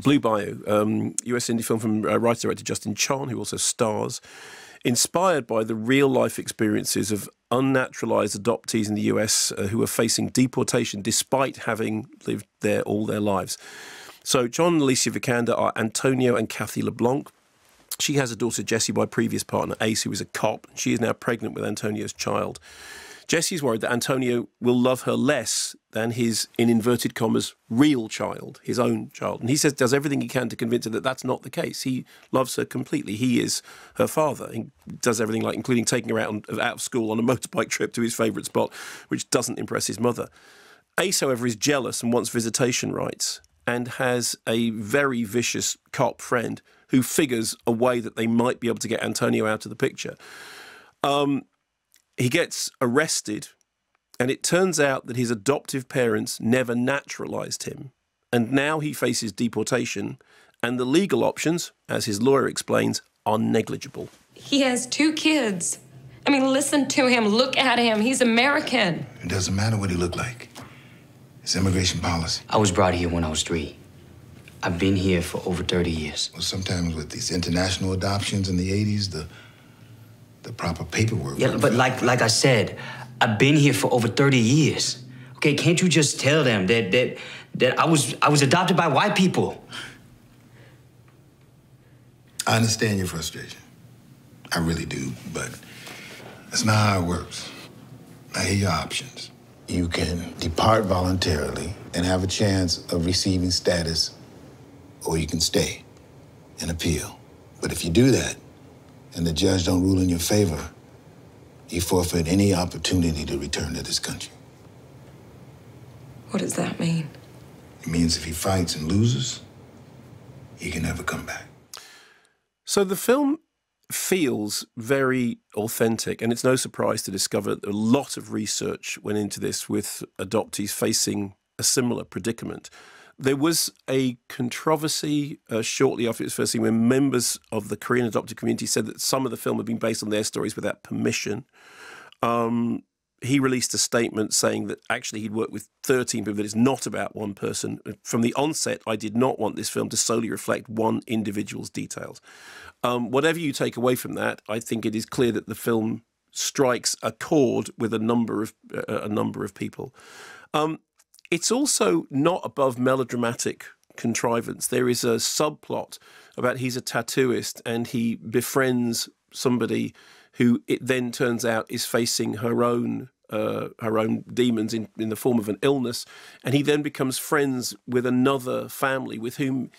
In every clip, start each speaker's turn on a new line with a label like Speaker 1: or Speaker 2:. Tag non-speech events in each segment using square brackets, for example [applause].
Speaker 1: Blue Bayou, um, US indie film from uh, writer director Justin Chon, who also stars, inspired by the real life experiences of unnaturalized adoptees in the US uh, who are facing deportation despite having lived there all their lives. So, Chon and Alicia Vikander are Antonio and Kathy LeBlanc. She has a daughter, Jessie, by previous partner, Ace, who is a cop. She is now pregnant with Antonio's child. Jessie's worried that Antonio will love her less than his, in inverted commas, real child, his own child. And he says does everything he can to convince her that that's not the case. He loves her completely. He is her father. He does everything like, including taking her out, on, out of school on a [laughs] motorbike trip to his favourite spot, which doesn't impress his mother. Ace, however, is jealous and wants visitation rights and has a very vicious cop friend who figures a way that they might be able to get Antonio out of the picture. Um, he gets arrested, and it turns out that his adoptive parents never naturalized him. And now he faces deportation, and the legal options, as his lawyer explains, are negligible.
Speaker 2: He has two kids. I mean, listen to him, look at him. He's American.
Speaker 3: It doesn't matter what he looked like. It's immigration policy.
Speaker 4: I was brought here when I was three. I've been here for over 30 years.
Speaker 3: Well, sometimes with these international adoptions in the 80s, the the proper paperwork.
Speaker 4: Yeah, but like like I said, I've been here for over 30 years. Okay, can't you just tell them that that that I was I was adopted by white people?
Speaker 3: I understand your frustration. I really do, but that's not how it works. I here are your options. You can depart voluntarily and have a chance of receiving status, or you can stay and appeal. But if you do that, and the judge don't rule in your favor, you forfeit any opportunity to return to this country.
Speaker 2: What does that mean?
Speaker 3: It means if he fights and loses, he can never come back.
Speaker 1: So the film feels very authentic, and it's no surprise to discover that a lot of research went into this with adoptees facing a similar predicament. There was a controversy uh, shortly after it was first seen when members of the Korean adopted community said that some of the film had been based on their stories without permission. Um, he released a statement saying that actually he'd worked with 13 people, that it's not about one person. From the onset, I did not want this film to solely reflect one individual's details. Um, whatever you take away from that, I think it is clear that the film strikes a chord with a number of uh, a number of people. Um, it's also not above melodramatic contrivance. There is a subplot about he's a tattooist and he befriends somebody who it then turns out is facing her own uh, her own demons in, in the form of an illness, and he then becomes friends with another family with whom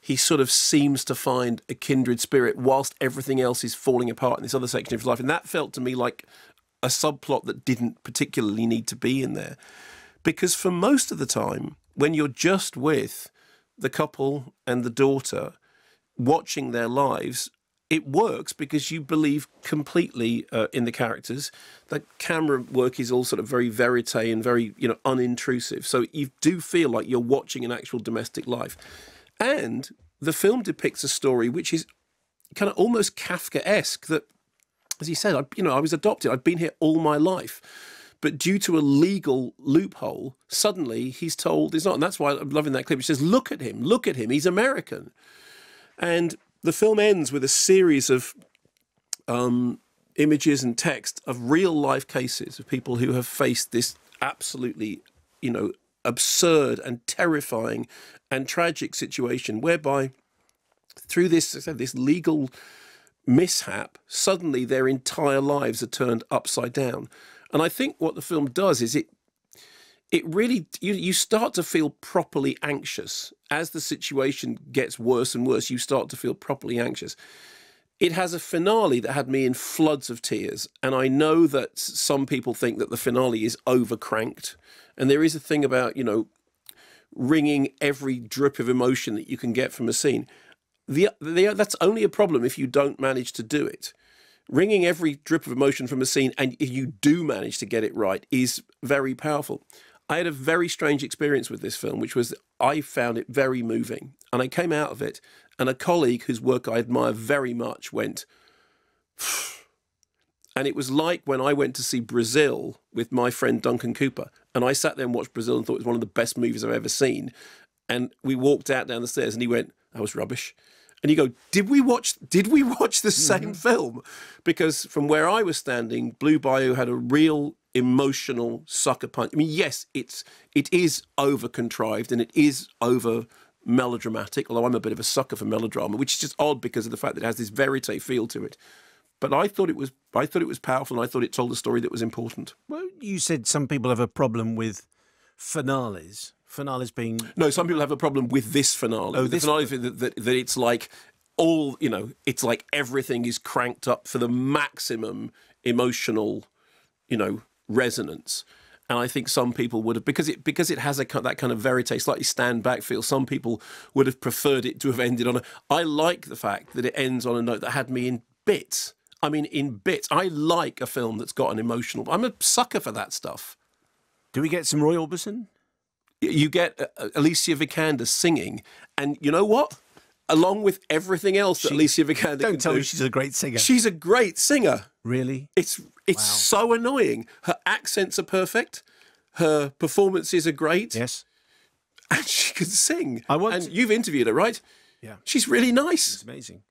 Speaker 1: he sort of seems to find a kindred spirit whilst everything else is falling apart in this other section of his life. And that felt to me like a subplot that didn't particularly need to be in there. Because for most of the time, when you're just with the couple and the daughter watching their lives, it works because you believe completely uh, in the characters. The camera work is all sort of very verite and very, you know, unintrusive. So you do feel like you're watching an actual domestic life. And the film depicts a story which is kind of almost Kafka-esque that, as he said, I, you know, I was adopted. I've been here all my life. But due to a legal loophole, suddenly he's told he's not. And that's why I'm loving that clip. He says, Look at him, look at him, he's American. And the film ends with a series of um, images and text of real life cases of people who have faced this absolutely, you know, absurd and terrifying and tragic situation whereby through this this legal mishap suddenly their entire lives are turned upside down and I think what the film does is it it really you, you start to feel properly anxious. As the situation gets worse and worse you start to feel properly anxious. It has a finale that had me in floods of tears. And i know that some people think that the finale is overcranked. And there is a thing about you know wringing every drip of emotion that you can get from a scene. The, the, that's only a problem if you don't manage to do it wringing every drip of emotion from a scene, and you do manage to get it right, is very powerful. I had a very strange experience with this film, which was I found it very moving. And I came out of it, and a colleague whose work I admire very much went, and it was like when I went to see Brazil with my friend Duncan Cooper, and I sat there and watched Brazil and thought it was one of the best movies I've ever seen. And we walked out down the stairs, and he went, "That was rubbish." And you go, "Did we watch? Did we watch the mm-hmm. same film?" Because from where I was standing, Blue Bayou had a real emotional sucker punch. I mean, yes, it's it is over contrived and it is over melodramatic. Although I'm a bit of a sucker for melodrama, which is just odd because of the fact that it has this verite feel to it. But I thought it was I thought it was powerful, and I thought it told a story that was important.
Speaker 5: Well, you said some people have a problem with finales. Finales being
Speaker 1: No, some people have a problem with this finale.
Speaker 5: Oh,
Speaker 1: With the
Speaker 5: this-
Speaker 1: finale that, that, that it's like all you know, it's like everything is cranked up for the maximum emotional, you know, resonance. And I think some people would have because it because it has a that kind of verite, slightly stand back feel. Some people would have preferred it to have ended on a. I like the fact that it ends on a note that had me in bits. I mean, in bits. I like a film that's got an emotional. I'm a sucker for that stuff.
Speaker 5: Do we get some Roy Orbison?
Speaker 1: you get uh, Alicia Vikander singing, and you know what? Along with everything else that Alicia Vikander
Speaker 5: Don't tell
Speaker 1: do,
Speaker 5: me she's a great singer.
Speaker 1: she's a great singer.
Speaker 5: really?
Speaker 1: It's it's so annoying. Her accents are perfect. Her performances are great,
Speaker 5: Yes.
Speaker 1: and she can sing.
Speaker 5: I want
Speaker 1: And
Speaker 5: to-
Speaker 1: you've interviewed her, right?
Speaker 5: Yeah.
Speaker 1: She's really nice.
Speaker 5: It's amazing.